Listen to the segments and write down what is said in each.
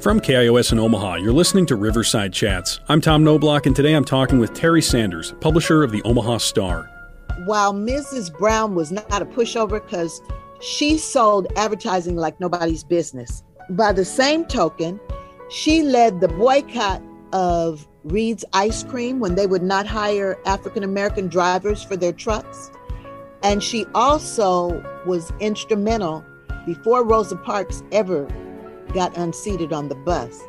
From KIOS in Omaha, you're listening to Riverside Chats. I'm Tom Noblock, and today I'm talking with Terri Sanders, publisher of the Omaha Star. While Mrs. Brown was not a pushover because she sold advertising like nobody's business, by the same token, she led the boycott of Reed's Ice Cream when they would not hire African American drivers for their trucks. And she also was instrumental before Rosa Parks ever got unseated on the bus.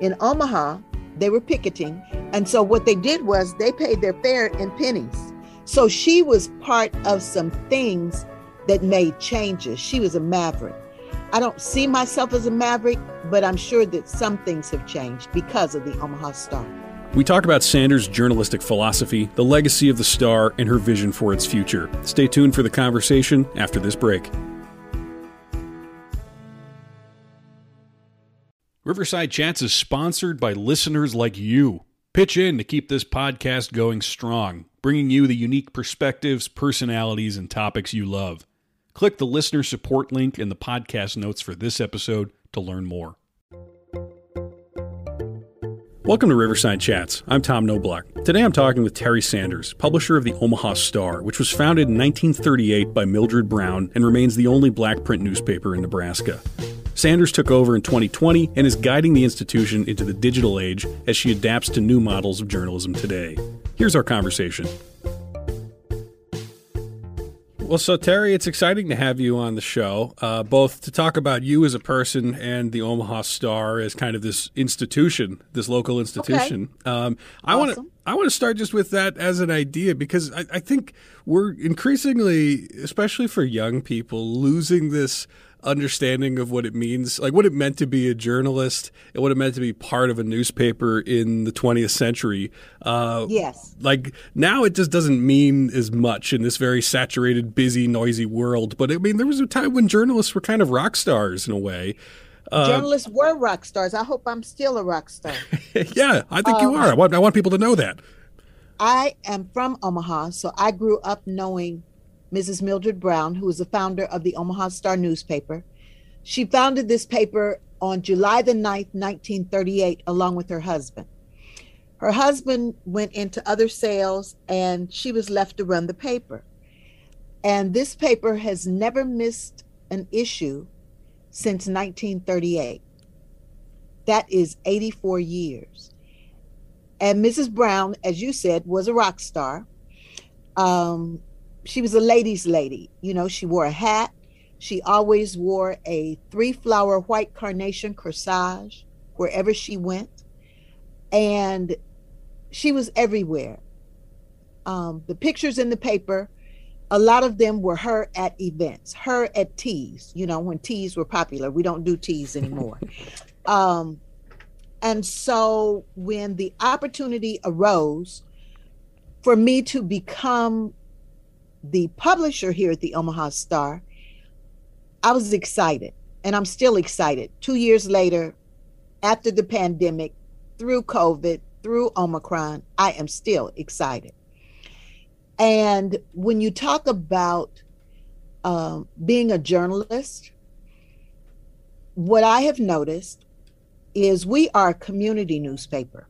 In Omaha, they were picketing. And so what they did was they paid their fare in pennies. So she was part of some things that made changes. She was a maverick. I don't see myself as a maverick, but I'm sure that some things have changed because of the Omaha Star. We talk about Sanders' journalistic philosophy, the legacy of the Star, and her vision for its future. Stay tuned for the conversation after this break. Riverside Chats is sponsored by listeners like you. Pitch in to keep this podcast going strong, bringing you the unique perspectives, personalities, and topics you love. Click the listener support link in the podcast notes for this episode to learn more. Welcome to Riverside Chats. I'm Tom Noblock. Today I'm talking with Terri Sanders, publisher of the Omaha Star, which was founded in 1938 by Mildred Brown and remains the only black print newspaper in Nebraska. Sanders took over in 2020 and is guiding the institution into the digital age as she adapts to new models of journalism today. Here's our conversation. Well, so Terri, it's exciting to have you on the show, uh, both to talk about you as a person and the Omaha Star as kind of this institution, this local institution. Okay. Um, I want to I want to start just with that as an idea because I, I think we're increasingly, especially for young people, losing this understanding of what it means, like what it meant to be a journalist and what it meant to be part of a newspaper in the 20th century. Uh, yes. Like now it just doesn't mean as much in this very saturated, busy, noisy world. But I mean, there was a time when journalists were kind of rock stars in a way. Uh, Journalists were rock stars. I hope I'm still a rock star. yeah, I think um, you are. I want, I want people to know that. I am from Omaha, so I grew up knowing Mrs. Mildred Brown, who was the founder of the Omaha Star newspaper. She founded this paper on July the 9th, 1938, along with her husband. Her husband went into other sales and she was left to run the paper. And this paper has never missed an issue since 1938. That is 84 years. And Mrs. Brown, as you said, was a rock star. Um, she was a ladies' lady. You know, she wore a hat. She always wore a three flower white carnation corsage wherever she went. And she was everywhere. Um, the pictures in the paper, a lot of them were her at events, her at teas, you know, when teas were popular. We don't do teas anymore. um, and so when the opportunity arose for me to become the publisher here at the Omaha Star, I was excited and I'm still excited. Two years later, after the pandemic, through COVID, through Omicron, I am still excited. And when you talk about um, being a journalist, what I have noticed is we are a community newspaper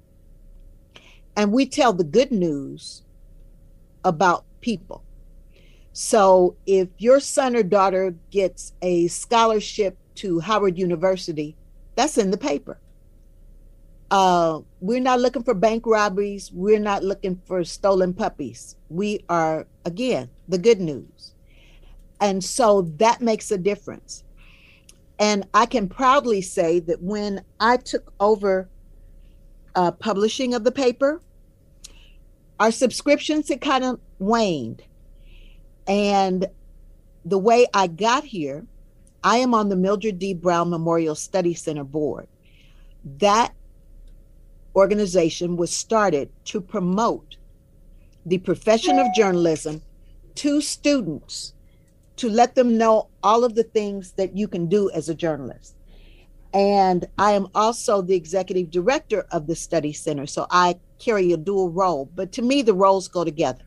and we tell the good news about people. So if your son or daughter gets a scholarship to Howard University, that's in the paper. Uh, we're not looking for bank robberies. We're not looking for stolen puppies. We are, again, the good news. And so that makes a difference. And I can proudly say that when I took over uh, publishing of the paper, our subscriptions had kind of waned and the way I got here, I am on the Mildred D. Brown Memorial Study Center board. That organization was started to promote the profession of journalism to students to let them know all of the things that you can do as a journalist. And I am also the executive director of the study center. So I carry a dual role, but to me, the roles go together.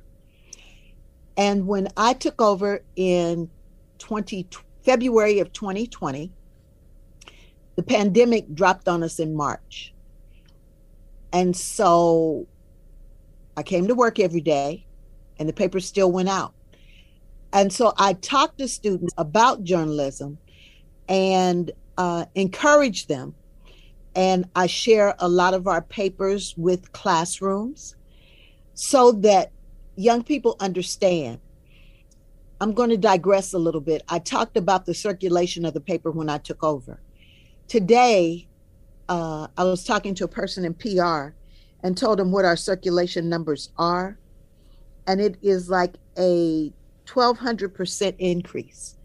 And when I took over in 20, February of 2020, the pandemic dropped on us in March. And so I came to work every day and the paper still went out. And so I talked to students about journalism and uh, encourage them. And I share a lot of our papers with classrooms so that young people understand. I'm going to digress a little bit. I talked about the circulation of the paper when I took over. Today, uh, I was talking to a person in PR and told him what our circulation numbers are. And it is like a 1200% increase.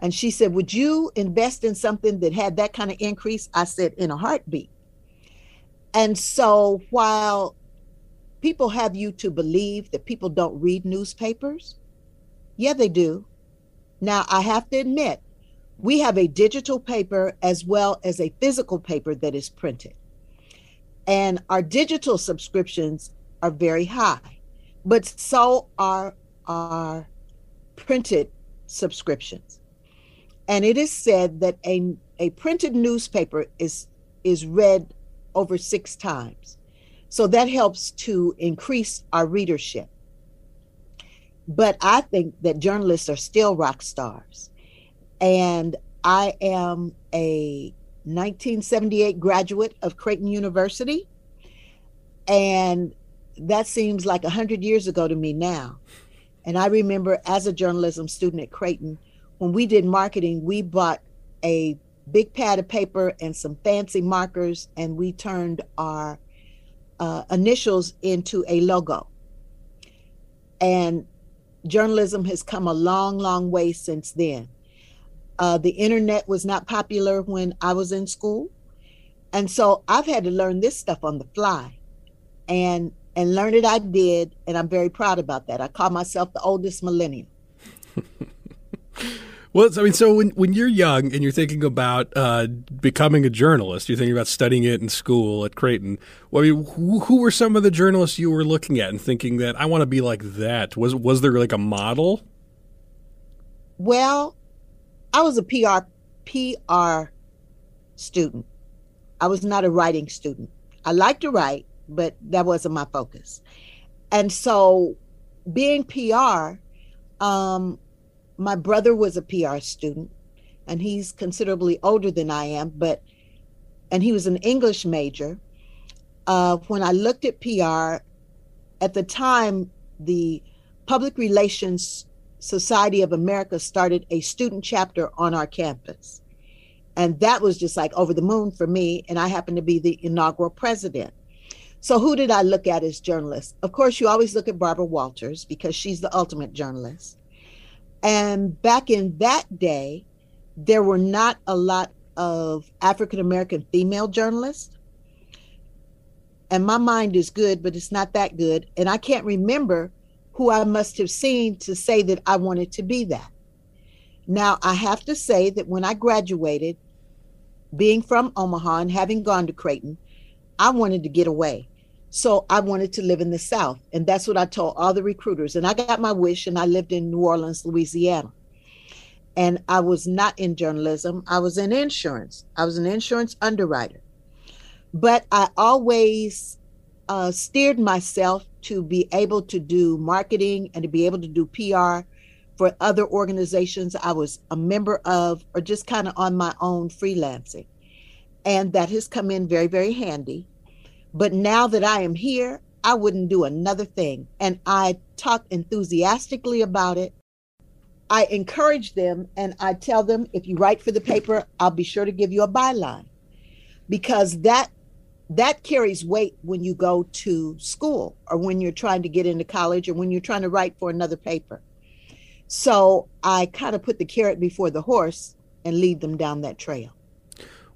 And she said, Would you invest in something that had that kind of increase? I said, In a heartbeat. And so while people have you to believe that people don't read newspapers, yeah, they do. Now, I have to admit, we have a digital paper as well as a physical paper that is printed. And our digital subscriptions are very high, but so are our printed subscriptions and it is said that a, a printed newspaper is is read over six times so that helps to increase our readership. But i think that journalists are still rock stars. And i am a 1978 graduate of creighton university. And that seems like 100 years ago to me now. And i remember as a journalism student at creighton when we did marketing, we bought a big pad of paper and some fancy markers, and we turned our uh, initials into a logo. And journalism has come a long, long way since then. Uh, the internet was not popular when I was in school. And so I've had to learn this stuff on the fly. And and learn it I did, and I'm very proud about that. I call myself the oldest millennial. Well, I mean, so when when you're young and you're thinking about uh, becoming a journalist, you're thinking about studying it in school at Creighton. Well, I mean, who, who were some of the journalists you were looking at and thinking that I want to be like that? Was was there like a model? Well, I was a PR PR student. I was not a writing student. I liked to write, but that wasn't my focus. And so, being PR, um, my brother was a PR student and he's considerably older than I am, but and he was an English major. Uh, when I looked at PR, at the time, the Public Relations Society of America started a student chapter on our campus. And that was just like over the moon for me. And I happened to be the inaugural president. So, who did I look at as journalists? Of course, you always look at Barbara Walters because she's the ultimate journalist. And back in that day, there were not a lot of African American female journalists. And my mind is good, but it's not that good. And I can't remember who I must have seen to say that I wanted to be that. Now, I have to say that when I graduated, being from Omaha and having gone to Creighton, I wanted to get away. So I wanted to live in the South. And that's what I told all the recruiters. And I got my wish and I lived in New Orleans, Louisiana. And I was not in journalism, I was in insurance. I was an insurance underwriter. But I always uh, steered myself to be able to do marketing and to be able to do PR for other organizations I was a member of or just kind of on my own freelancing. And that has come in very, very handy but now that I am here, I wouldn't do another thing. And I talk enthusiastically about it. I encourage them and I tell them if you write for the paper, I'll be sure to give you a byline because that that carries weight when you go to school or when you're trying to get into college or when you're trying to write for another paper. So I kind of put the carrot before the horse and lead them down that trail.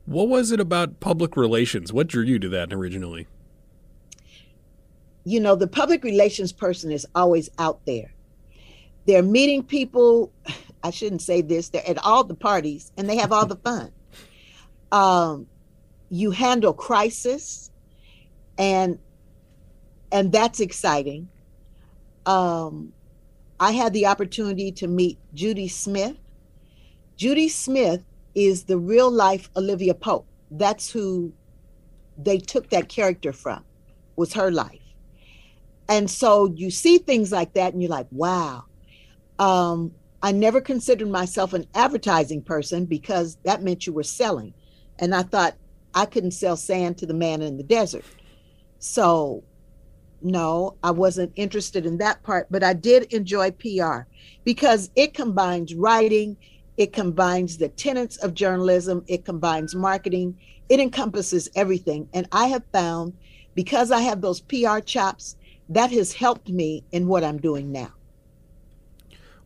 What was it about public relations? What drew you to that originally? You know, the public relations person is always out there. They're meeting people. I shouldn't say this. They're at all the parties and they have all the fun. Um, you handle crisis, and and that's exciting. Um, I had the opportunity to meet Judy Smith. Judy Smith is the real life Olivia Pope. that's who they took that character from was her life. And so you see things like that and you're like wow. Um, i never considered myself an advertising person because that meant you were selling. And i thought i couldn't sell sand to the man in the desert. So no i wasn't interested in that part but i did enjoy pr because it combines writing it combines the tenets of journalism. It combines marketing. It encompasses everything. And i have found because i have those pr chops that has helped me in what i'm doing now.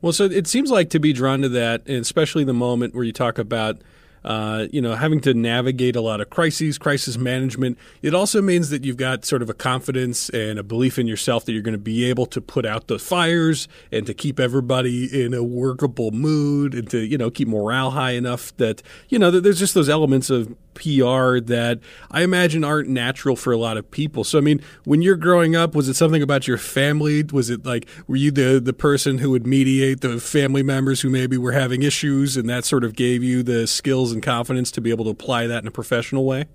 Well so it seems like to be drawn to that and especially the moment where you talk about uh, you know, having to navigate a lot of crises, crisis management. It also means that you've got sort of a confidence and a belief in yourself that you're going to be able to put out the fires and to keep everybody in a workable mood and to, you know, keep morale high enough that, you know, there's just those elements of PR that I imagine aren't natural for a lot of people. So, I mean, when you're growing up, was it something about your family? Was it like, were you the, the person who would mediate the family members who maybe were having issues and that sort of gave you the skills and confidence to be able to apply that in a professional way?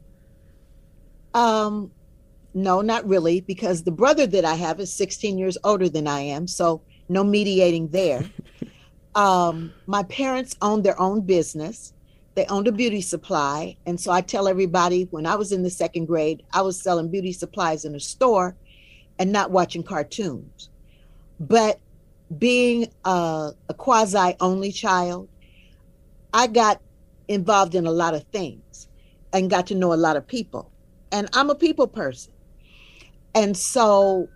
Um, no, not really, because the brother that I have is 16 years older than I am. So, no mediating there. um, my parents owned their own business they owned a beauty supply. And so I tell everybody when I was in the second grade, I was selling beauty supplies in a store and not watching cartoons. But being a, a quasi only child, I got involved in a lot of things and got to know a lot of people. And I'm a people person. And so,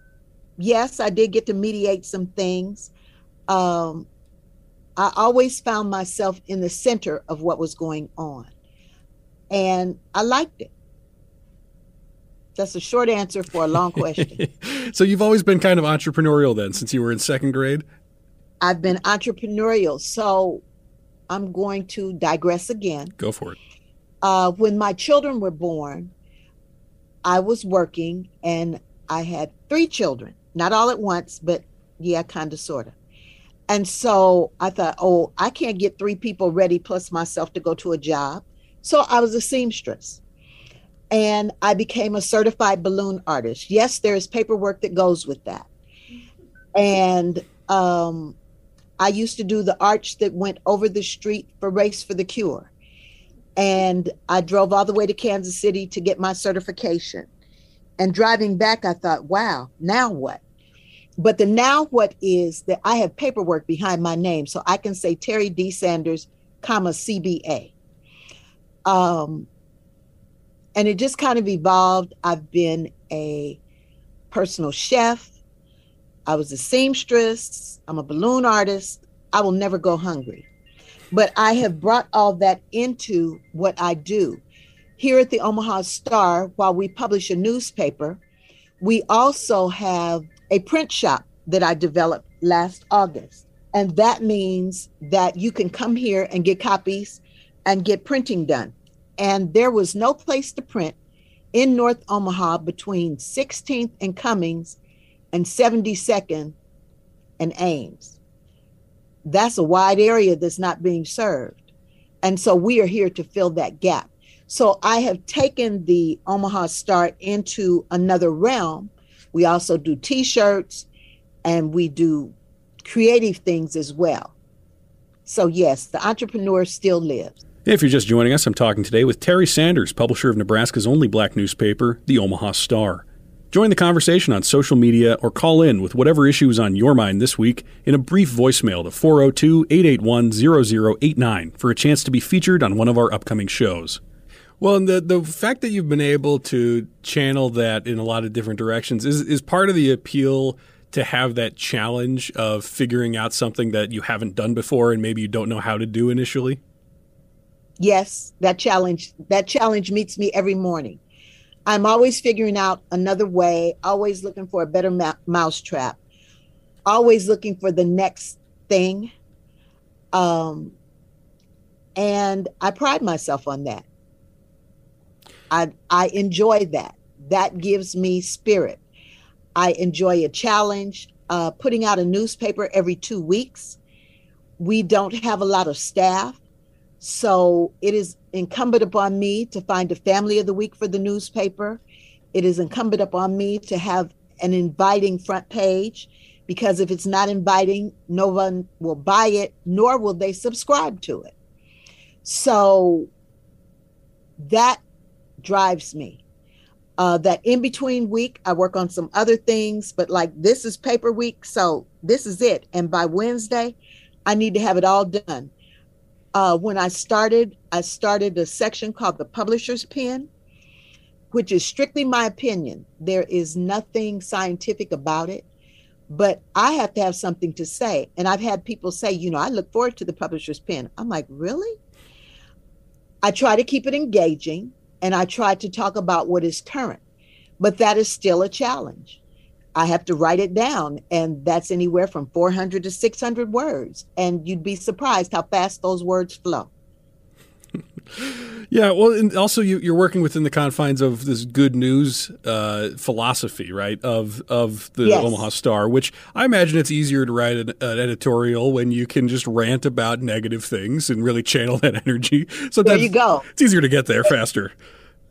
yes, I did get to mediate some things. Um, I always found myself in the center of what was going on. And I liked it. That's a short answer for a long question. so you've always been kind of entrepreneurial then since you were in second grade? I've been entrepreneurial. So I'm going to digress again. Go for it. Uh, when my children were born, I was working and I had three children, not all at once, but yeah, kind of, sort of. And so I thought, oh, I can't get three people ready plus myself to go to a job. So I was a seamstress. And I became a certified balloon artist. Yes, there is paperwork that goes with that. And um, I used to do the arch that went over the street for Race for the Cure. And I drove all the way to Kansas City to get my certification. And driving back, I thought, wow, now what? But the now what is that I have paperwork behind my name, so I can say Terri D. Sanders, comma CBA. Um, and it just kind of evolved. I've been a personal chef. I was a seamstress. I'm a balloon artist. I will never go hungry. But I have brought all that into what I do. Here at the Omaha Star, while we publish a newspaper, we also have a print shop that I developed last August. And that means that you can come here and get copies and get printing done. And there was no place to print in North Omaha between 16th and Cummings and 72nd and Ames. That's a wide area that's not being served. And so we are here to fill that gap. So I have taken the Omaha Star into another realm we also do t shirts and we do creative things as well. So, yes, the entrepreneur still lives. If you're just joining us, I'm talking today with Terri Sanders, publisher of Nebraska's only black newspaper, The Omaha Star. Join the conversation on social media or call in with whatever issue is on your mind this week in a brief voicemail to 402 881 0089 for a chance to be featured on one of our upcoming shows. Well, and the the fact that you've been able to channel that in a lot of different directions is is part of the appeal to have that challenge of figuring out something that you haven't done before and maybe you don't know how to do initially. Yes, that challenge that challenge meets me every morning. I'm always figuring out another way, always looking for a better ma- mousetrap, always looking for the next thing. Um, and I pride myself on that. I, I enjoy that. That gives me spirit. I enjoy a challenge. Uh, putting out a newspaper every two weeks. We don't have a lot of staff. So it is incumbent upon me to find a family of the week for the newspaper. It is incumbent upon me to have an inviting front page because if it's not inviting, no one will buy it, nor will they subscribe to it. So that drives me. Uh, that in between week, I work on some other things, but like this is paper week, so this is it. And by Wednesday, I need to have it all done. Uh, when I started, I started a section called the Publisher's Pen, which is strictly my opinion. There is nothing scientific about it, but I have to have something to say. And I've had people say, you know, I look forward to the Publisher's Pen. I'm like, really? I try to keep it engaging and I try to talk about what is current, but that is still a challenge. I have to write it down, and that's anywhere from 400 to 600 words. And you'd be surprised how fast those words flow. Yeah, well, and also you, are working within the confines of this good news uh, philosophy, right? Of of the yes. Omaha Star, which I imagine it's easier to write an, an, editorial when you can just rant about negative things and really channel that energy. So there you go. It's easier to get there faster.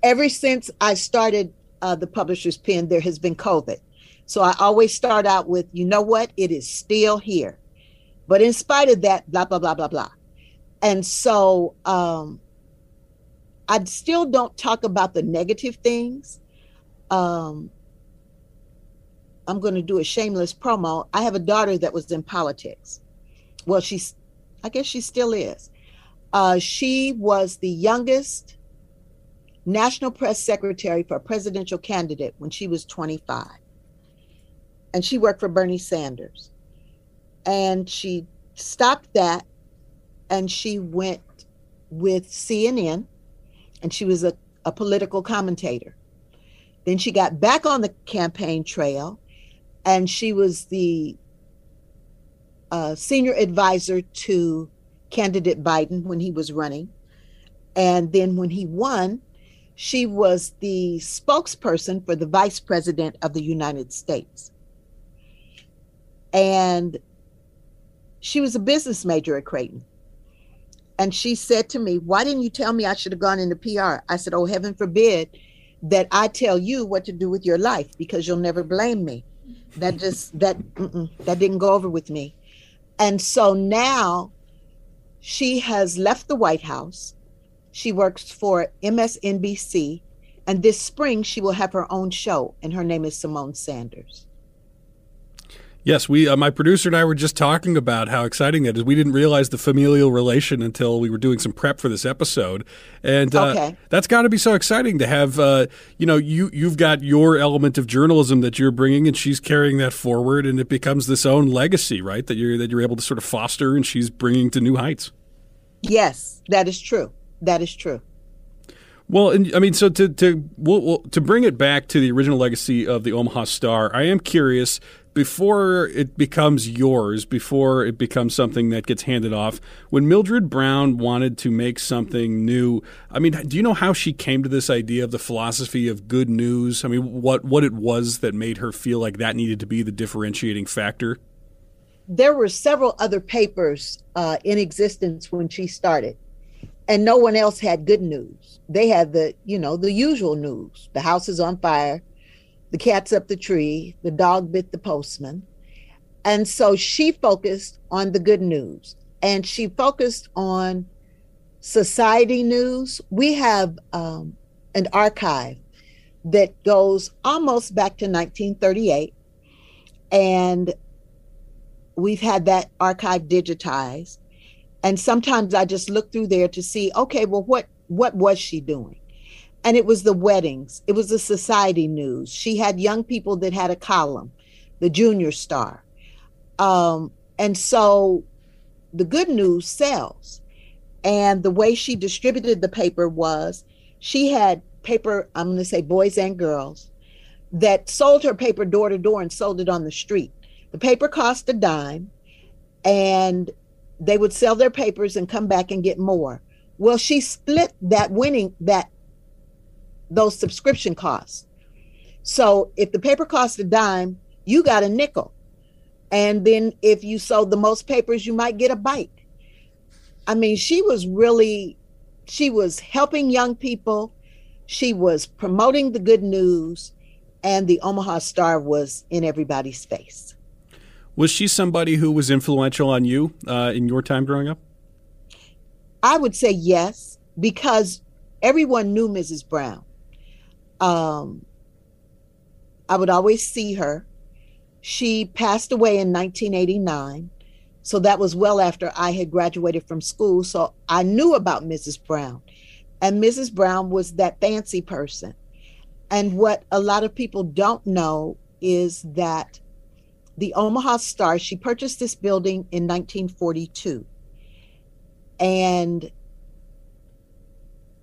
Ever since I started uh, the Publisher's Pen, there has been COVID. So I always start out with, you know what? It is still here. But in spite of that, blah, blah, blah, blah, blah. And so um, I still don't talk about the negative things. Um, I'm going to do a shameless promo. I have a daughter that was in politics. Well, she's, I guess she still is. Uh, she was the youngest national press secretary for a presidential candidate when she was 25 and she worked for Bernie Sanders. And she stopped that and she went with CNN and she was a, a political commentator. Then she got back on the campaign trail and she was the uh, senior advisor to candidate Biden when he was running. And then when he won, she was the spokesperson for the vice president of the United States. And she was a business major at Creighton. And she said to me, Why didn't you tell me I should have gone into PR? I said, Oh, heaven forbid that I tell you what to do with your life because you'll never blame me. That just, that, that didn't go over with me. And so now she has left the White House. She works for MSNBC. And this spring, she will have her own show, and her name is Symone Sanders. Yes, we. Uh, my producer and I were just talking about how exciting that is. We didn't realize the familial relation until we were doing some prep for this episode, and uh, okay. that's got to be so exciting to have. Uh, you know, you you've got your element of journalism that you're bringing, and she's carrying that forward, and it becomes this own legacy, right? That you're that you're able to sort of foster, and she's bringing to new heights. Yes, that is true. That is true. Well, and I mean, so to to we'll, to bring it back to the original legacy of the Omaha Star, I am curious before it becomes yours, before it becomes something that gets handed off, when Mildred Brown wanted to make something new, I mean, do you know how she came to this idea of the philosophy of good news? I mean, what what it was that made her feel like that needed to be the differentiating factor? There were several other papers uh, in existence when she started, and no one else had good news. They had the, you know, the usual news: the house is on fire, the cat's up the tree, the dog bit the postman. And so she focused on the good news and she focused on society news. We have um, an archive that goes almost back to 1938. And we've had that archive digitized. And sometimes I just look through there to see, okay, well, what what was she doing? And it was the weddings. It was the society news. She had young people that had a column the junior star. Um, and so the good news sells. And the way she distributed the paper was she had paper i'm going to say boys and girls that sold her paper door to door and sold it on the street. The paper cost a dime and they would sell their papers and come back and get more. Well she split that winning that those subscription costs. So if the paper cost a dime, you got a nickel. And then if you sold the most papers, you might get a bite. I mean, she was really, she was helping young people. She was promoting the good news, and the Omaha Star was in everybody's face. Was she somebody who was influential on you uh, in your time growing up? I would say yes, because everyone knew Mrs. Brown. Um, I would always see her. She passed away in 1989. So that was well after I had graduated from school. So I knew about Mrs. Brown. And Mrs. Brown was that fancy person. And what a lot of people don't know is that the Omaha Star, she purchased this building in 1942. And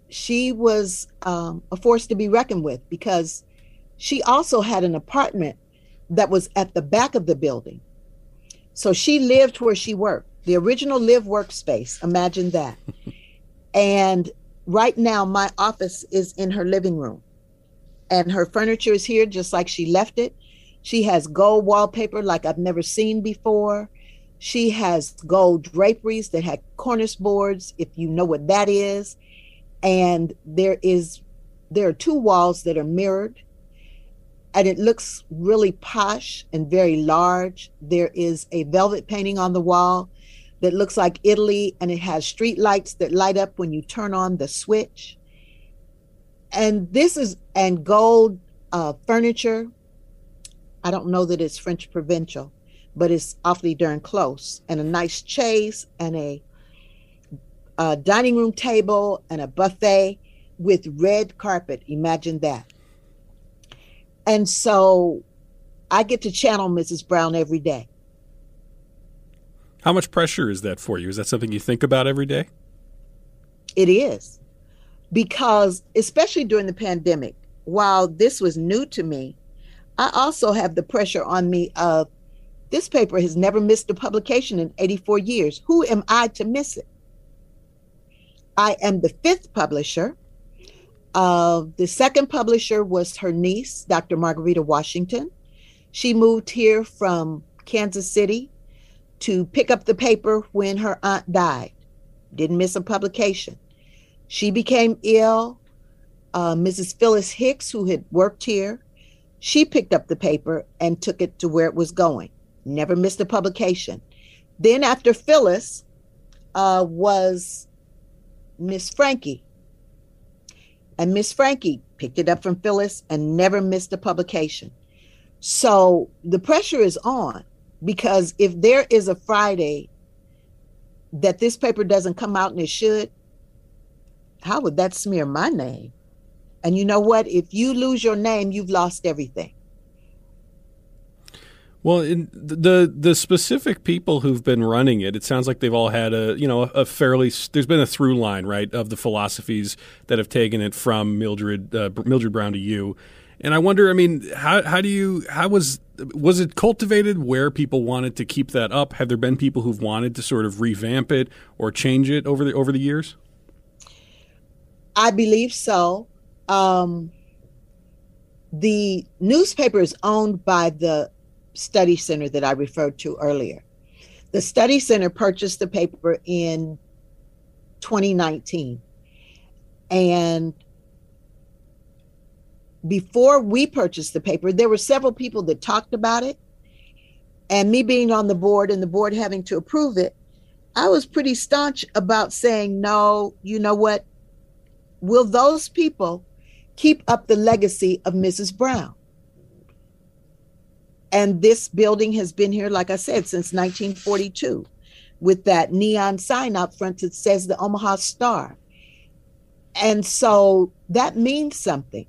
she was um, a force to be reckoned with because she also had an apartment that was at the back of the building. So she lived where she worked, the original live workspace. Imagine that. and right now, my office is in her living room, and her furniture is here just like she left it. She has gold wallpaper like I've never seen before. She has gold draperies that had cornice boards, if you know what that is. And there is there are two walls that are mirrored and it looks really posh and very large. There is a velvet painting on the wall that looks like Italy, and it has street lights that light up when you turn on the switch. And this is and gold uh, furniture. I don't know that it's French provincial, but it's awfully darn close. And a nice chaise and a, a dining room table and a buffet with red carpet. Imagine that. And so I get to channel Mrs. Brown every day. How much pressure is that for you? Is that something you think about every day? It is. Because, especially during the pandemic, while this was new to me, I also have the pressure on me of this paper has never missed a publication in 84 years. Who am I to miss it? I am the fifth publisher. Uh, the second publisher was her niece, Dr. Marguerita Washington. She moved here from Kansas City to pick up the paper when her aunt died. Didn't miss a publication. She became ill. Uh, Mrs. Phyllis Hicks, who had worked here, she picked up the paper and took it to where it was going. Never missed a publication. Then, after Phyllis, uh, was Miss Frankie, and Miss Frankie picked it up from Phyllis and never missed a publication. So the pressure is on because if there is a Friday that this paper doesn't come out and it should, how would that smear my name? And you know what? If you lose your name, you've lost everything. Well, the the specific people who've been running it, it sounds like they've all had a you know a, fairly there's been a through line right of the philosophies that have taken it from Mildred uh, Mildred Brown to you, and I wonder, I mean, how how do you how was was it cultivated where people wanted to keep that up? Have there been people who've wanted to sort of revamp it or change it over the over the years? I believe so. Um, the newspaper is owned by the study center that I referred to earlier. The study center purchased the paper in 2019. And before we purchased the paper, there were several people that talked about it. And me being on the board and the board having to approve it, I was pretty staunch about saying, no, you know what? Will those people keep up the legacy of Mrs. Brown? And this building has been here, like I said, since 1942, with that neon sign out front that says the Omaha Star. And so that means something.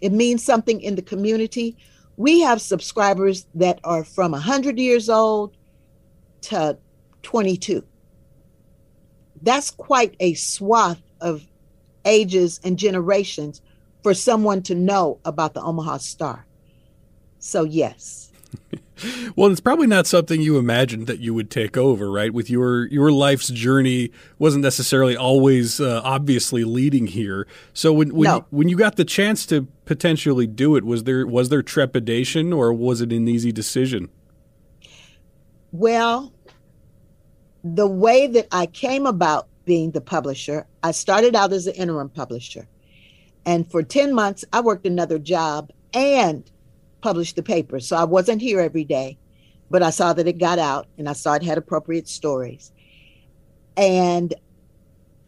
It means something in the community. We have subscribers that are from 100 years old to 22. That's quite a swath of ages and generations for someone to know about the Omaha Star. So, yes. well, it's probably not something you imagined that you would take over, right? With your your life's journey wasn't necessarily always uh, obviously leading here. So when when, no. you, when you got the chance to potentially do it, was there was there trepidation or was it an easy decision? Well, the way that I came about being the publisher, I started out as an interim publisher. And for 10 months, I worked another job and published the paper. So I wasn't here every day, but I saw that it got out and I saw it had appropriate stories. And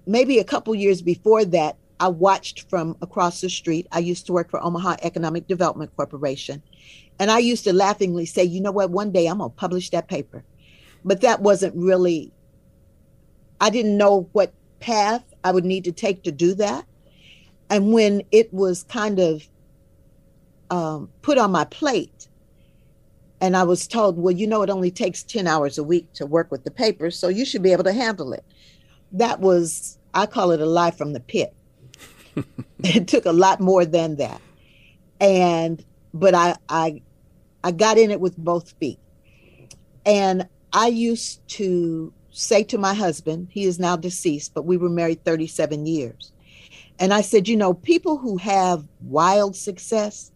maybe a couple years before that, I watched from across the street. I used to work for Omaha Economic Development Corporation. And I used to laughingly say, you know what, one day I'm going to publish that paper. But that wasn't really, I didn't know what path I would need to take to do that. And when it was kind of um, put on my plate, and I was told, well, you know, it only takes 10 hours a week to work with the paper, so you should be able to handle it. That was, I call it a lie from the pit. it took a lot more than that. And, but I, I, I got in it with both feet. And I used to say to my husband, he is now deceased, but we were married 37 years. And I said, you know, people who have wild success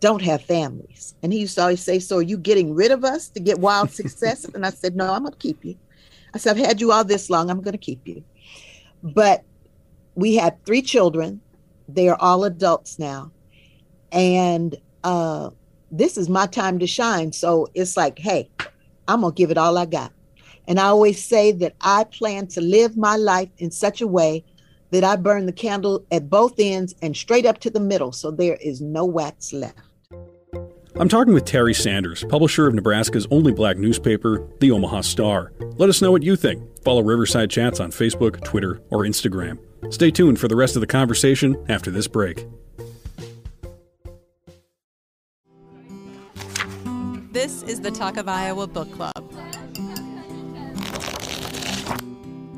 don't have families. And he used to always say, So are you getting rid of us to get wild success? and I said, No, I'm going to keep you. I said, I've had you all this long. I'm going to keep you. But we had three children. They are all adults now. And uh, this is my time to shine. So it's like, hey, I'm going to give it all I got. And I always say that I plan to live my life in such a way that I burn the candle at both ends and straight up to the middle. So there is no wax left. I'm talking with Terri Sanders, publisher of Nebraska's only black newspaper, the Omaha Star. Let us know what you think. Follow Riverside Chats on Facebook, Twitter, or Instagram. Stay tuned for the rest of the conversation after this break. This is the Talk of Iowa Book Club.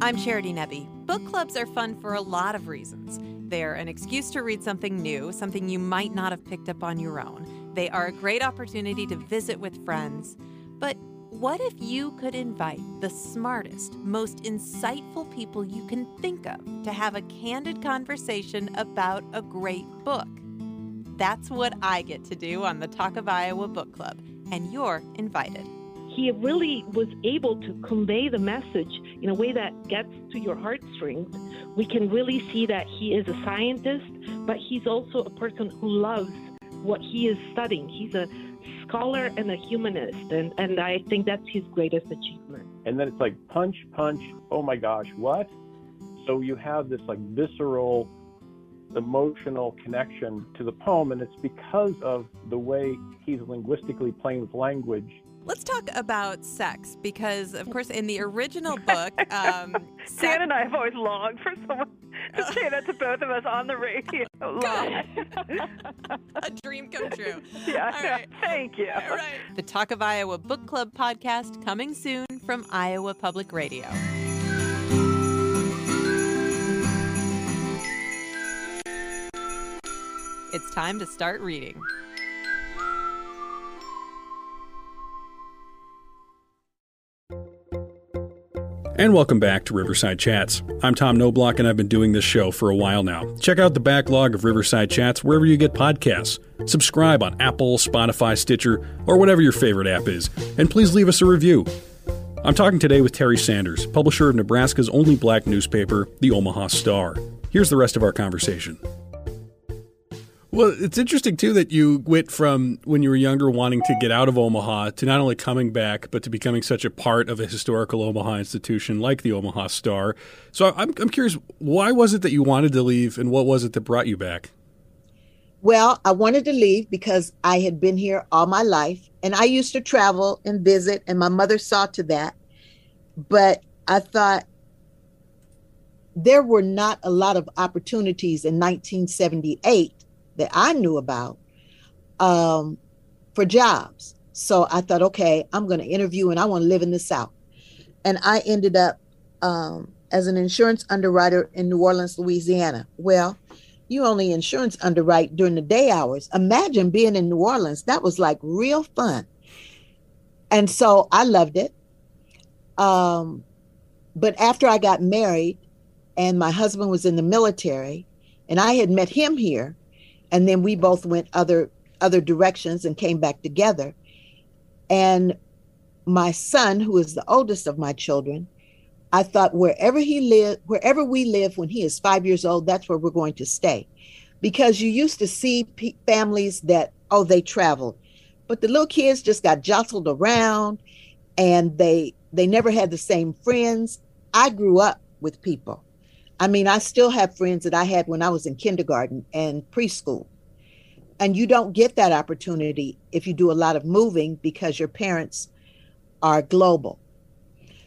I'm Charity Nebbe. Book clubs are fun for a lot of reasons. They're an excuse to read something new, something you might not have picked up on your own. They are a great opportunity to visit with friends. But what if you could invite the smartest, most insightful people you can think of to have a candid conversation about a great book? That's what I get to do on the Talk of Iowa Book Club, and you're invited. He really was able to convey the message in a way that gets to your heartstrings. We can really see that he is a scientist, but he's also a person who loves what he is studying. He's a scholar and a humanist, and, and I think that's his greatest achievement. And then it's like punch, punch, oh my gosh, what? So you have this like visceral, emotional connection to the poem, and it's because of the way he's linguistically playing with language Let's talk about sex because, of course, in the original book, um, Dan and I have always longed for someone to say that to both of us on the radio. a dream come true. Yeah, All right. thank you. All right. The Talk of Iowa Book Club podcast coming soon from Iowa Public Radio. It's time to start reading. And welcome back to Riverside Chats. I'm Tom Noblock, and I've been doing this show for a while now. Check out the backlog of Riverside Chats wherever you get podcasts. Subscribe on Apple, Spotify, Stitcher, or whatever your favorite app is, and please leave us a review. I'm talking today with Terri Sanders, publisher of Nebraska's only black newspaper, the Omaha Star. Here's the rest of our conversation. Well, it's interesting too that you went from when you were younger wanting to get out of Omaha to not only coming back, but to becoming such a part of a historical Omaha institution like the Omaha Star. So I'm, I'm curious, why was it that you wanted to leave and what was it that brought you back? Well, I wanted to leave because I had been here all my life and I used to travel and visit, and my mother saw to that. But I thought there were not a lot of opportunities in 1978 that I knew about um, for jobs. So I thought, okay, I'm going to interview and I want to live in the South. And I ended up um, as an insurance underwriter in New Orleans, Louisiana. Well, you only insurance underwrite during the day hours. Imagine being in New Orleans. That was like real fun. And so I loved it. Um, but after I got married and my husband was in the military and I had met him here, and then we both went other other directions and came back together and my son who is the oldest of my children I thought wherever he live, wherever we live when he is five years old, that's where we're going to stay. Because you used to see p- families that, oh, they traveled, but the little kids just got jostled around and they they never had the same friends. I grew up with people. I mean, I still have friends that I had when I was in kindergarten and preschool. And you don't get that opportunity if you do a lot of moving because your parents are global.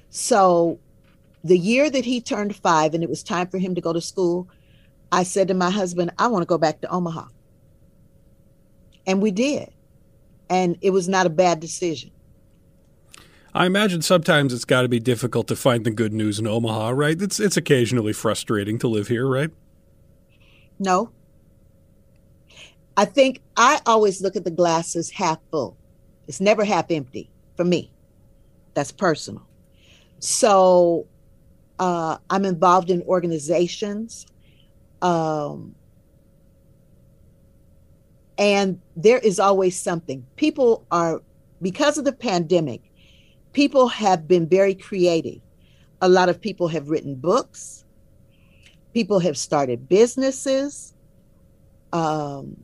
So the year that he turned five and it was time for him to go to school, I said to my husband, I want to go back to Omaha. And we did. And it was not a bad decision. I imagine sometimes it's got to be difficult to find the good news in Omaha, right? It's it's occasionally frustrating to live here, right? No. I think I always look at the glasses half full. It's never half empty for me. That's personal. So uh, I'm involved in organizations. Um, and there is always something. People are, because of the pandemic, people have been very creative. A lot of people have written books, people have started businesses. Um,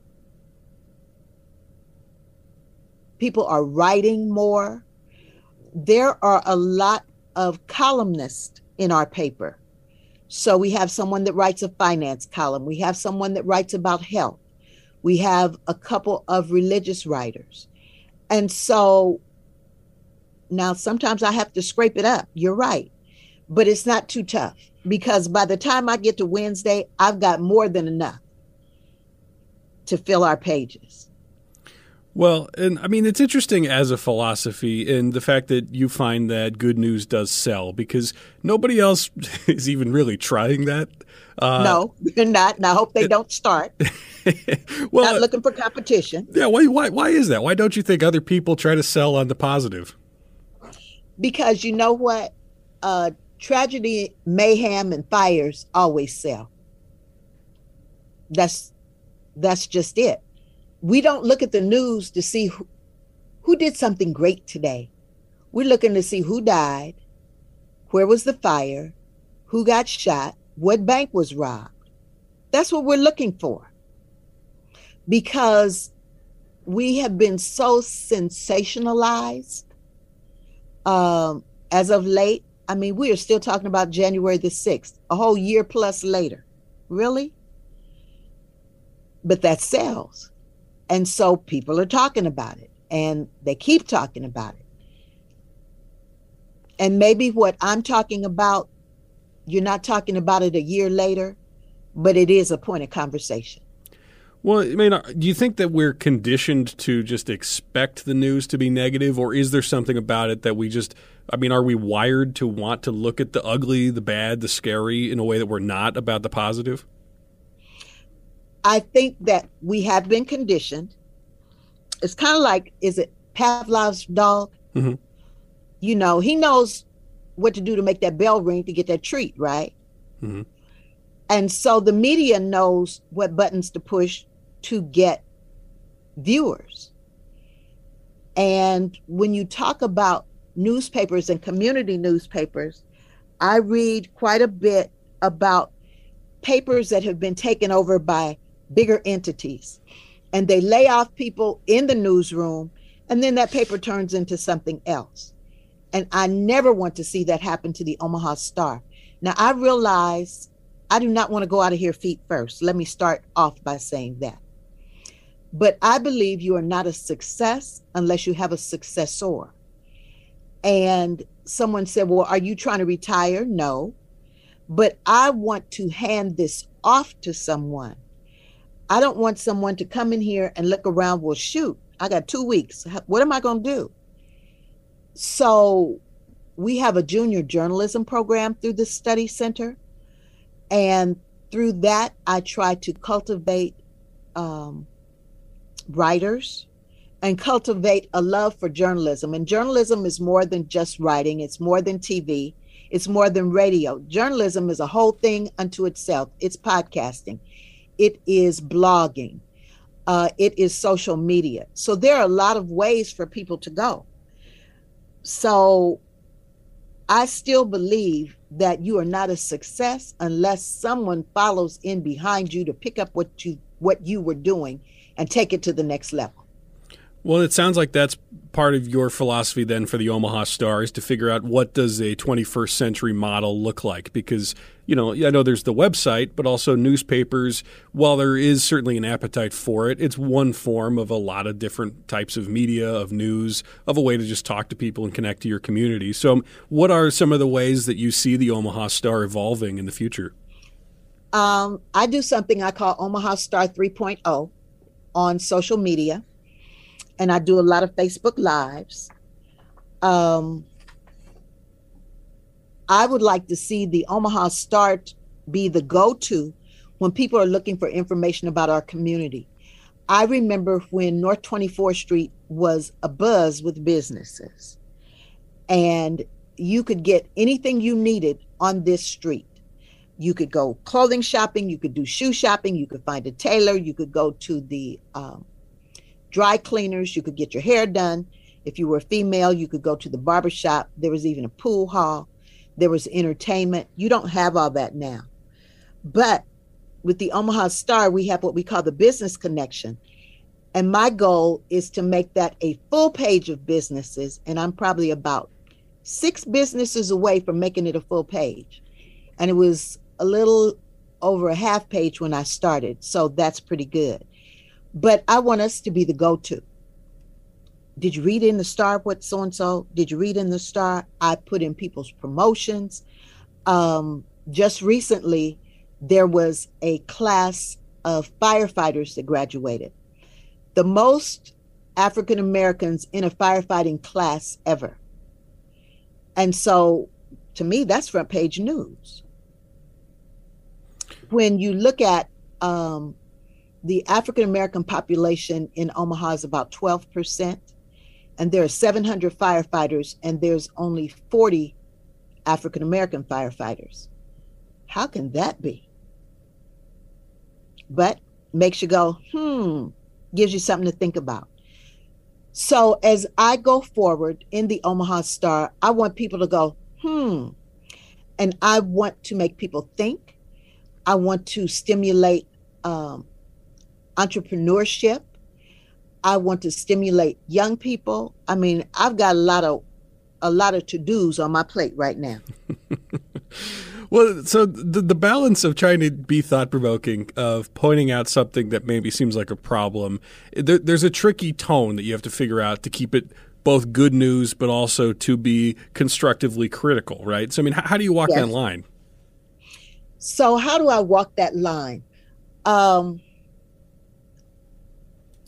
people are writing more. There are a lot of columnists in our paper. So we have someone that writes a finance column, we have someone that writes about health, we have a couple of religious writers. And so now, sometimes I have to scrape it up. You're right. But it's not too tough because by the time I get to Wednesday, I've got more than enough to fill our pages. Well, and I mean, it's interesting as a philosophy and the fact that you find that good news does sell because nobody else is even really trying that. Uh, no, they're not. And I hope they it, don't start. well, not looking for competition. Yeah. Why, why, why is that? Why don't you think other people try to sell on the positive? Because you know what? Uh, tragedy, mayhem, and fires always sell. That's that's just it. We don't look at the news to see who, who did something great today. We're looking to see who died, where was the fire, who got shot, what bank was robbed. That's what we're looking for. Because we have been so sensationalized um, as of late, I mean, we are still talking about January the 6th, a whole year plus later. Really? But that sells. And so people are talking about it and they keep talking about it. And maybe what I'm talking about, you're not talking about it a year later, but it is a point of conversation. Well, I mean, do you think that we're conditioned to just expect the news to be negative, or is there something about it that we just, I mean, are we wired to want to look at the ugly, the bad, the scary in a way that we're not about the positive? I think that we have been conditioned. It's kind of like, is it Pavlov's dog? Mm-hmm. You know, he knows what to do to make that bell ring to get that treat, right? Mm-hmm. And so the media knows what buttons to push to get viewers. And when you talk about newspapers and community newspapers, I read quite a bit about papers that have been taken over by bigger entities. And they lay off people in the newsroom, and then that paper turns into something else. And I never want to see that happen to the Omaha Star. Now, I realize I do not want to go out of here feet first. Let me start off by saying that. But I believe you are not a success unless you have a successor. And someone said, Well, are you trying to retire? No. But I want to hand this off to someone. I don't want someone to come in here and look around, well, shoot, I got two weeks. What am I going to do? So we have a junior journalism program through the study center. And through that, I try to cultivate um, writers and cultivate a love for journalism. And journalism is more than just writing, it's more than TV, it's more than radio. Journalism is a whole thing unto itself. It's podcasting, it is blogging, uh, it is social media. So there are a lot of ways for people to go. So I still believe that you are not a success unless someone follows in behind you to pick up what you what you were doing and take it to the next level. Well, it sounds like that's part of your philosophy then for the Omaha Star is to figure out what does a 21st century model look like? Because you know I know there's the website but also newspapers while there is certainly an appetite for it it's one form of a lot of different types of media of news of a way to just talk to people and connect to your community. So um, what are some of the ways that you see the Omaha Star evolving in the future? Um, I do something I call Omaha Star 3.0 on social media and I do a lot of Facebook Lives. Um, I would like to see the Omaha Star be the go to when people are looking for information about our community. I remember when North 24th Street was a buzz with businesses, and you could get anything you needed on this street. You could go clothing shopping, you could do shoe shopping, you could find a tailor, you could go to the um, dry cleaners. You could get your hair done. If you were a female, you could go to the barber shop. There was even a pool hall. There was entertainment. You don't have all that now. But with the Omaha Star, we have what we call the business connection. And my goal is to make that a full page of businesses. And I'm probably about six businesses away from making it a full page. And it was a little over a half page when I started. So that's pretty good. But I want us to be the go to. Did you read in the star what so and so? Did you read in the star? I put in people's promotions. Um, just recently, there was a class of firefighters that graduated. The most African Americans in a firefighting class ever. And so to me, that's front page news. When you look at um, the African American population in Omaha is about 12%, and there are 700 firefighters, and there's only 40 African American firefighters. How can that be? But makes you go, hmm, gives you something to think about. So as I go forward in the Omaha Star, I want people to go, hmm, and I want to make people think. I want to stimulate um, entrepreneurship. I want to stimulate young people. I mean, I've got a lot of a lot of to-dos on my plate right now. well, so the the balance of trying to be thought-provoking, of pointing out something that maybe seems like a problem, there, there's a tricky tone that you have to figure out to keep it both good news, but also to be constructively critical, right? So, I mean, how, how do you walk yes. that line? So, how do I walk that line? Um,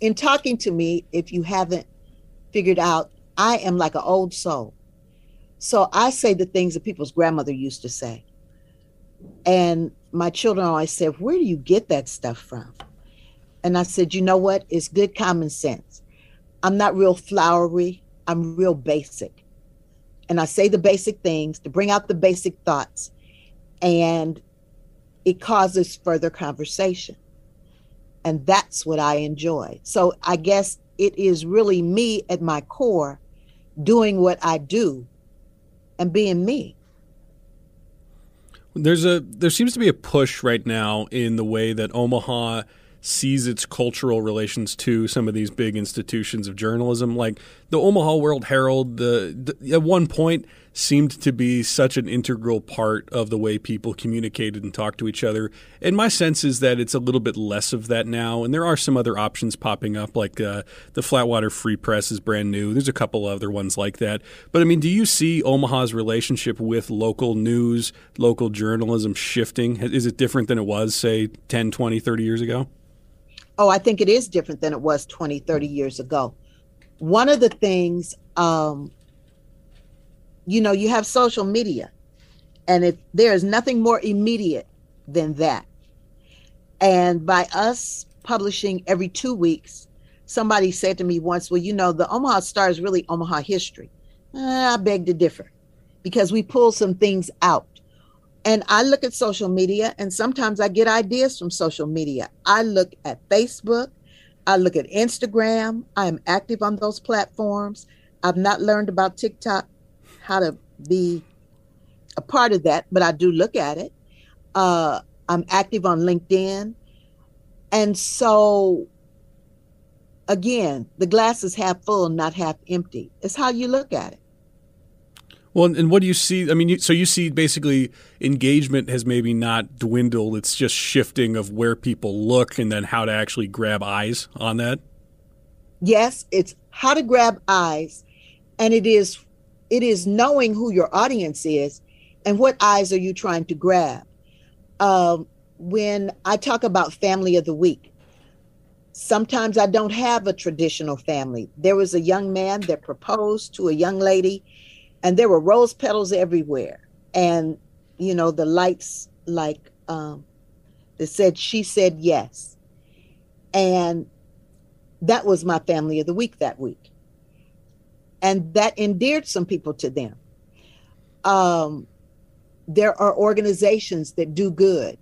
in talking to me, if you haven't figured out, I am like an old soul. So I say the things that people's grandmother used to say. And my children always said, Where do you get that stuff from? And I said, You know what? It's good common sense. I'm not real flowery, I'm real basic. And I say the basic things to bring out the basic thoughts. And it causes further conversation. And that's what I enjoy. So I guess it is really me at my core doing what I do and being me. There's a there seems to be a push right now in the way that Omaha sees its cultural relations to some of these big institutions of journalism, like the Omaha World Herald. The, the, at one point seemed to be such an integral part of the way people communicated and talked to each other. And my sense is that it's a little bit less of that now. And there are some other options popping up, like uh, the Flatwater Free Press is brand new. There's a couple other ones like that. But I mean, do you see Omaha's relationship with local news, local journalism shifting? Is it different than it was, say, 10, 20, 30 years ago? Oh, I think it is different than it was 20, 30 years ago. One of the things, um, you know, you have social media, and if there is nothing more immediate than that. And by us publishing every two weeks, somebody said to me once, Well, you know, the Omaha Star is really Omaha history. Uh, I beg to differ because we pull some things out and I look at social media, and sometimes I get ideas from social media. I look at Facebook, I look at Instagram. I am active on those platforms. I've not learned about TikTok, how to be a part of that, but I do look at it. Uh, I'm active on LinkedIn. And so, again, the glass is half full, not half empty. It's how you look at it. Well, and what do you see? I mean, you, so you see basically engagement has maybe not dwindled. It's just shifting of where people look and then how to actually grab eyes on that. Yes, it's how to grab eyes, and it is it is knowing who your audience is and what eyes are you trying to grab. Um, when I talk about family of the week, sometimes I don't have a traditional family. There was a young man that proposed to a young lady and there were rose petals everywhere and you know the lights like um that said she said yes and that was my family of the week that week and that endeared some people to them. Um there are organizations that do good.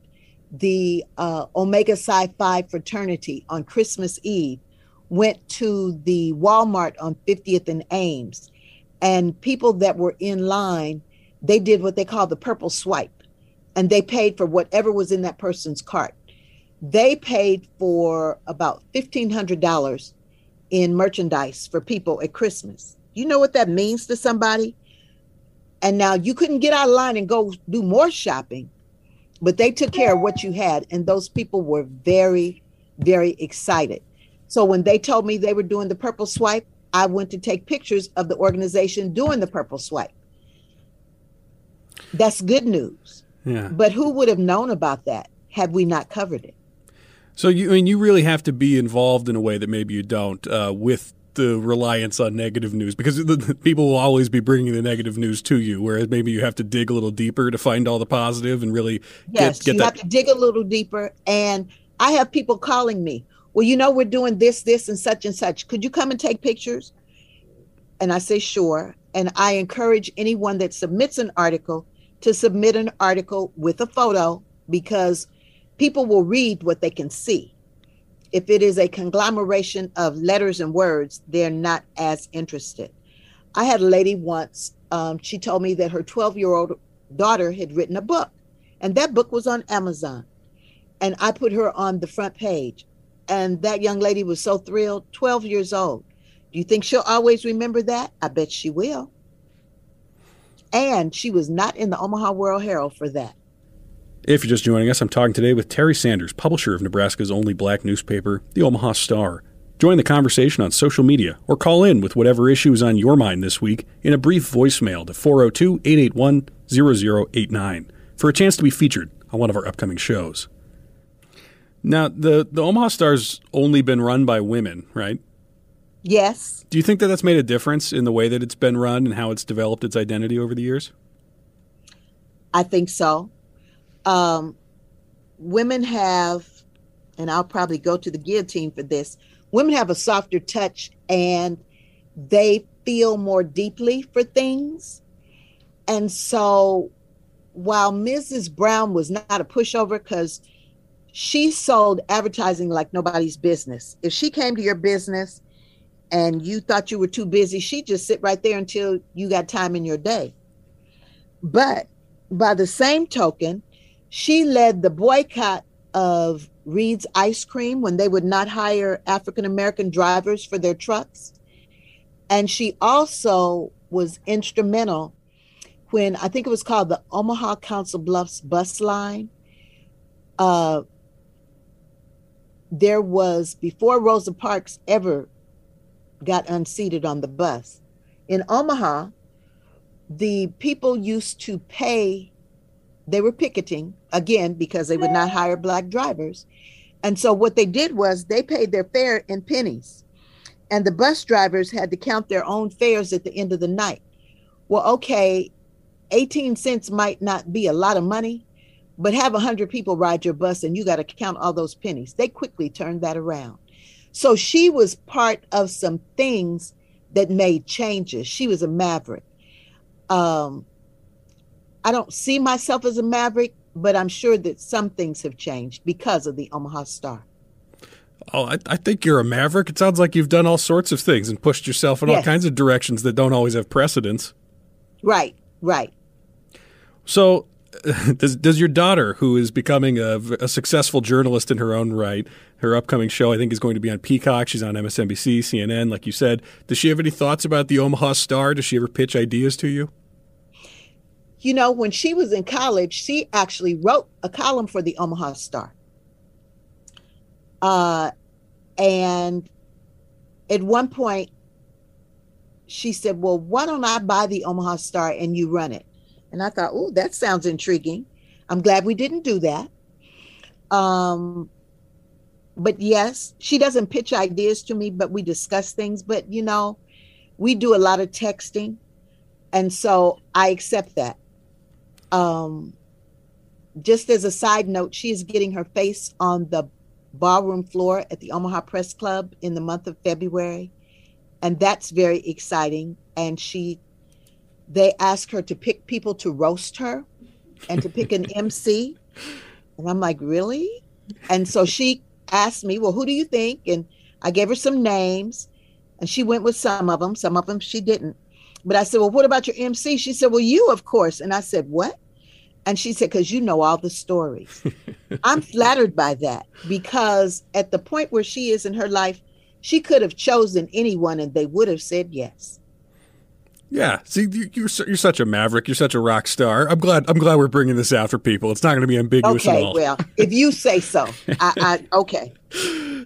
The uh, omega psi phi fraternity on christmas eve went to the walmart on 50th and ames and people that were in line they did what they call the purple swipe and they paid for whatever was in that person's cart. They paid for about $1500 in merchandise for people at christmas you know what that means to somebody and now you couldn't get out of line and go do more shopping but they took care of what you had and those people were very very excited so when they told me they were doing the purple swipe I went to take pictures of the organization doing the purple swipe. That's good news. Yeah. But who would have known about that had we not covered it? So you, I mean, you really have to be involved in a way that maybe you don't uh, with the reliance on negative news because the, people will always be bringing the negative news to you, whereas maybe you have to dig a little deeper to find all the positive and really yes, get, get you that. have to dig a little deeper. And I have people calling me well, you know, we're doing this, this, and such and such. Could you come and take pictures? And I say, sure. And I encourage anyone that submits an article to submit an article with a photo because people will read what they can see. If it is a conglomeration of letters and words, they're not as interested. I had a lady once, um, she told me that her 12 year old daughter had written a book, and that book was on Amazon. And I put her on the front page. And that young lady was so thrilled, 12 years old. Do you think she'll always remember that? I bet she will. And she was not in the Omaha World Herald for that. If you're just joining us, I'm talking today with Terri Sanders, publisher of Nebraska's only black newspaper, the Omaha Star. Join the conversation on social media or call in with whatever issue is on your mind this week in a brief voicemail to 402 881 0089 for a chance to be featured on one of our upcoming shows. Now, the, the Omaha Star's only been run by women, right? Yes. Do you think that that's made a difference in the way that it's been run and how it's developed its identity over the years? I think so. Um, women have, and I'll probably go to the guillotine for this, women have a softer touch and they feel more deeply for things. And so while Mrs. Brown was not a pushover because she sold advertising like nobody's business. If she came to your business and you thought you were too busy, she'd just sit right there until you got time in your day. But by the same token, she led the boycott of Reed's ice cream when they would not hire African American drivers for their trucks. And she also was instrumental when I think it was called the Omaha Council Bluffs bus line. Uh, there was before Rosa Parks ever got unseated on the bus in Omaha, the people used to pay, they were picketing again because they would not hire black drivers. And so what they did was they paid their fare in pennies. And the bus drivers had to count their own fares at the end of the night. Well, okay, 18 cents might not be a lot of money, but have 100 people ride your bus and you got to count all those pennies. They quickly turned that around. So she was part of some things that made changes. She was a maverick. Um, I don't see myself as a maverick, but I'm sure that some things have changed because of the Omaha Star. Oh, I, I think you're a maverick. It sounds like you've done all sorts of things and pushed yourself in all kinds of directions that don't always have precedence. Right, right. So, does does your daughter, who is becoming a, a, successful journalist in her own right, her upcoming show I think is going to be on Peacock. She's on MSNBC, CNN, like you said. Does she have any thoughts about the Omaha Star? Does she ever pitch ideas to you? You know, when she was in college, she actually wrote a column for the Omaha Star. Uh, and at one point, she said, Well, why don't I buy the Omaha Star and you run it? And I thought, Oh, that sounds intriguing. I'm glad we didn't do that. Um, but yes, she doesn't pitch ideas to me, but we discuss things. But you know, we do a lot of texting. And so I accept that. Um, just as a side note, she is getting her face on the ballroom floor at the Omaha Press Club in the month of February. And that's very exciting. And she, they ask her to pick people to roast her and to pick an MC. And I'm like, really? And so she asked me, well, who do you think? And I gave her some names and she went with some of them. Some of them she didn't. But I said, well, what about your MC? She said, well, you, of course. And I said, what? And she said, because you know all the stories. I'm flattered by that because at the point where she is in her life, she could have chosen anyone and they would have said yes. Yeah, see, you're you're such a maverick. You're such a rock star. I'm glad. I'm glad we're bringing this out for people. It's not going to be ambiguous okay, at all. Okay, well, if you say so, I, I okay.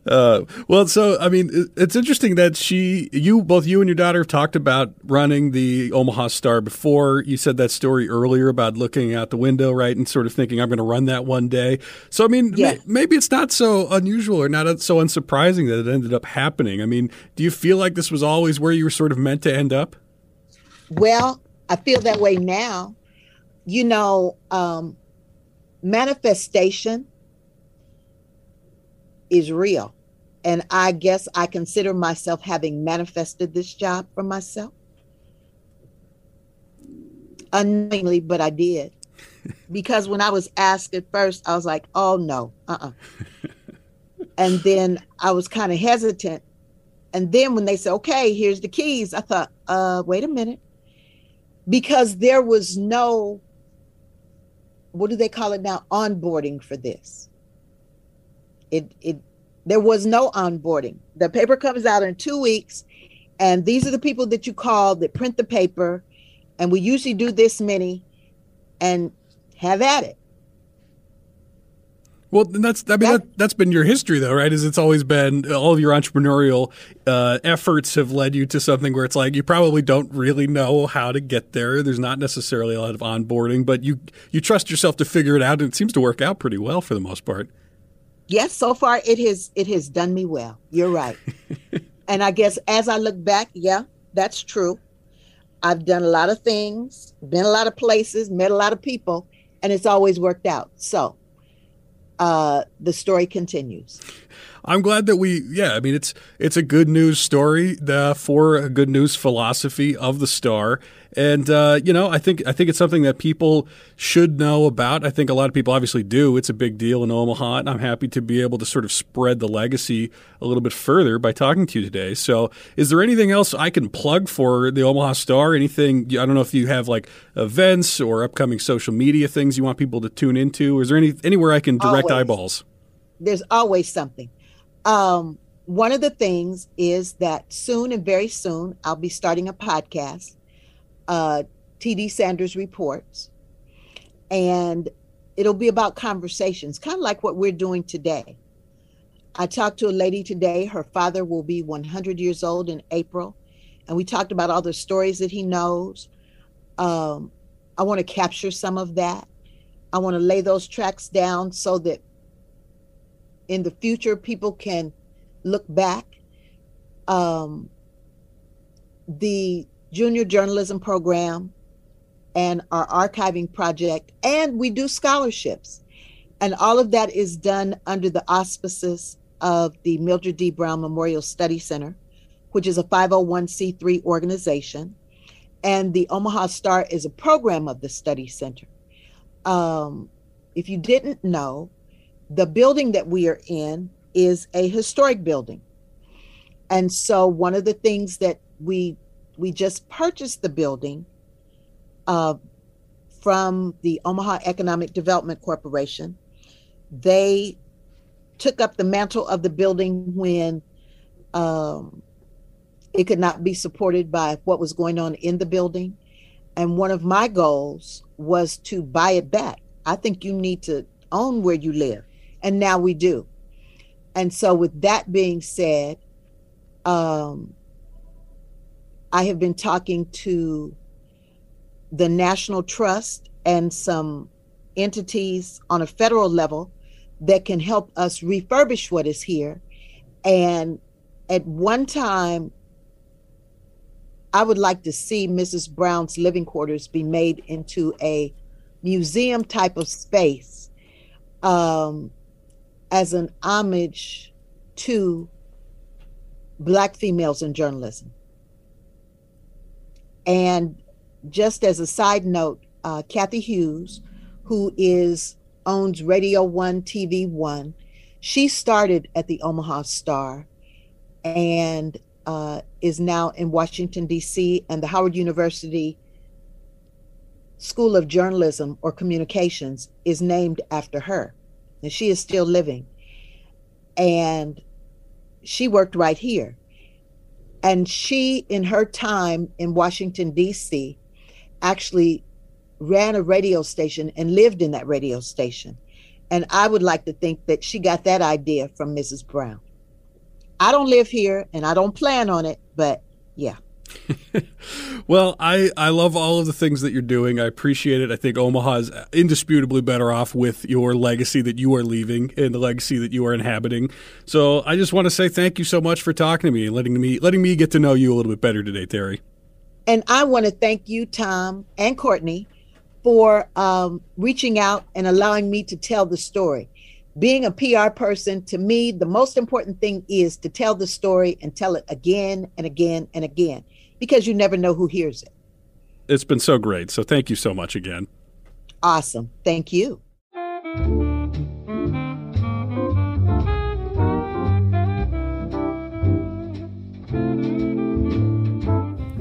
Uh, well, so I mean, it's interesting that she, you, both you and your daughter have talked about running the Omaha Star before. You said that story earlier about looking out the window, right, and sort of thinking, "I'm going to run that one day." So, I mean, yes. maybe it's not so unusual or not so unsurprising that it ended up happening. I mean, do you feel like this was always where you were sort of meant to end up? Well, I feel that way now. You know, um, manifestation is real. And I guess I consider myself having manifested this job for myself. Unknowingly, but I did. because when I was asked at first, I was like, oh no, uh uh-uh. uh and then I was kind of hesitant. And then when they said, okay, here's the keys, I thought, uh, wait a minute. Because there was no, what do they call it now? Onboarding for this. It it there was no onboarding. The paper comes out in two weeks, and these are the people that you call that print the paper, and we usually do this many, and have at it. Well, that's I mean that, has been your history though, right? Is it's always been all of your entrepreneurial uh, efforts have led you to something where it's like you probably don't really know how to get there. There's not necessarily a lot of onboarding, but you you trust yourself to figure it out, and it seems to work out pretty well for the most part yes, so far it has it has done me well. You're right. and I guess as I look back, yeah, that's true. I've done a lot of things, been a lot of places, met a lot of people, and it's always worked out. So uh, the story continues. I'm glad that we, yeah, I mean, it's it's a good news story the, for a good news philosophy of the star, and uh, you know, I think I think it's something that people should know about. I think a lot of people obviously do. It's a big deal in Omaha, and I'm happy to be able to sort of spread the legacy a little bit further by talking to you today. So, is there anything else I can plug for the Omaha Star? Anything? I don't know if you have like events or upcoming social media things you want people to tune into. Is there any anywhere I can direct always. eyeballs? There's always something. Um, one of the things is that soon and very soon I'll be starting a podcast uh, TD Sanders Reports. And it'll be about conversations, kind of like what we're doing today. I talked to a lady today. Her father will be 100 years old in April. And we talked about all the stories that he knows. Um, I want to capture some of that. I want to lay those tracks down so that in the future people can look back. Um, the junior journalism program and our archiving project, and we do scholarships. And all of that is done under the auspices of the Mildred D. Brown Memorial Study Center, which is a 501c3 organization. And the Omaha Star is a program of the Study Center. Um, if you didn't know, the building that we are in is a historic building. And so one of the things that we we just purchased the building uh, from the Omaha Economic Development Corporation. They took up the mantle of the building when um, it could not be supported by what was going on in the building. And one of my goals was to buy it back. I think you need to own where you live. And now we do. And so, with that being said, um, I have been talking to the National Trust and some entities on a federal level that can help us refurbish what is here. And at one time, I would like to see Mrs. Brown's living quarters be made into a museum type of space um, as an homage to Black females in journalism. And just as a side note, uh, Cathy Hughes, who is owns Radio One TV One, she started at the Omaha Star, and uh, is now in Washington, D.C., and the Howard University School of Journalism or Communications is named after her. And she is still living. And she worked right here. And she, in her time in Washington, D.C., actually ran a radio station and lived in that radio station. And I would like to think that she got that idea from Mrs. Brown. I don't live here and I don't plan on it, but yeah. well, I, I love all of the things that you're doing. I appreciate it. I think Omaha is indisputably better off with your legacy that you are leaving and the legacy that you are inhabiting. So I just want to say thank you so much for talking to me and letting me letting me get to know you a little bit better today, Terri. And I want to thank you, Tom and Courtney, for um, reaching out and allowing me to tell the story being a PR person, to me, the most important thing is to tell the story and tell it again and again and again because you never know who hears it. It's been so great. So thank you so much again. Awesome. Thank you.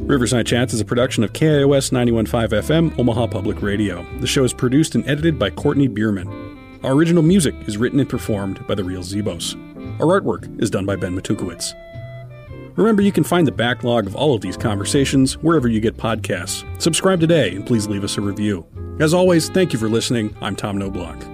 Riverside Chats is a production of KIOS 915 FM, Omaha Public Radio. The show is produced and edited by Courtney Bierman. Our original music is written and performed by the real Zebos. Our artwork is done by Ben Matukowitz. Remember, you can find the backlog of all of these conversations wherever you get podcasts. Subscribe today and please leave us a review. As always, thank you for listening. I'm Tom Knobloch.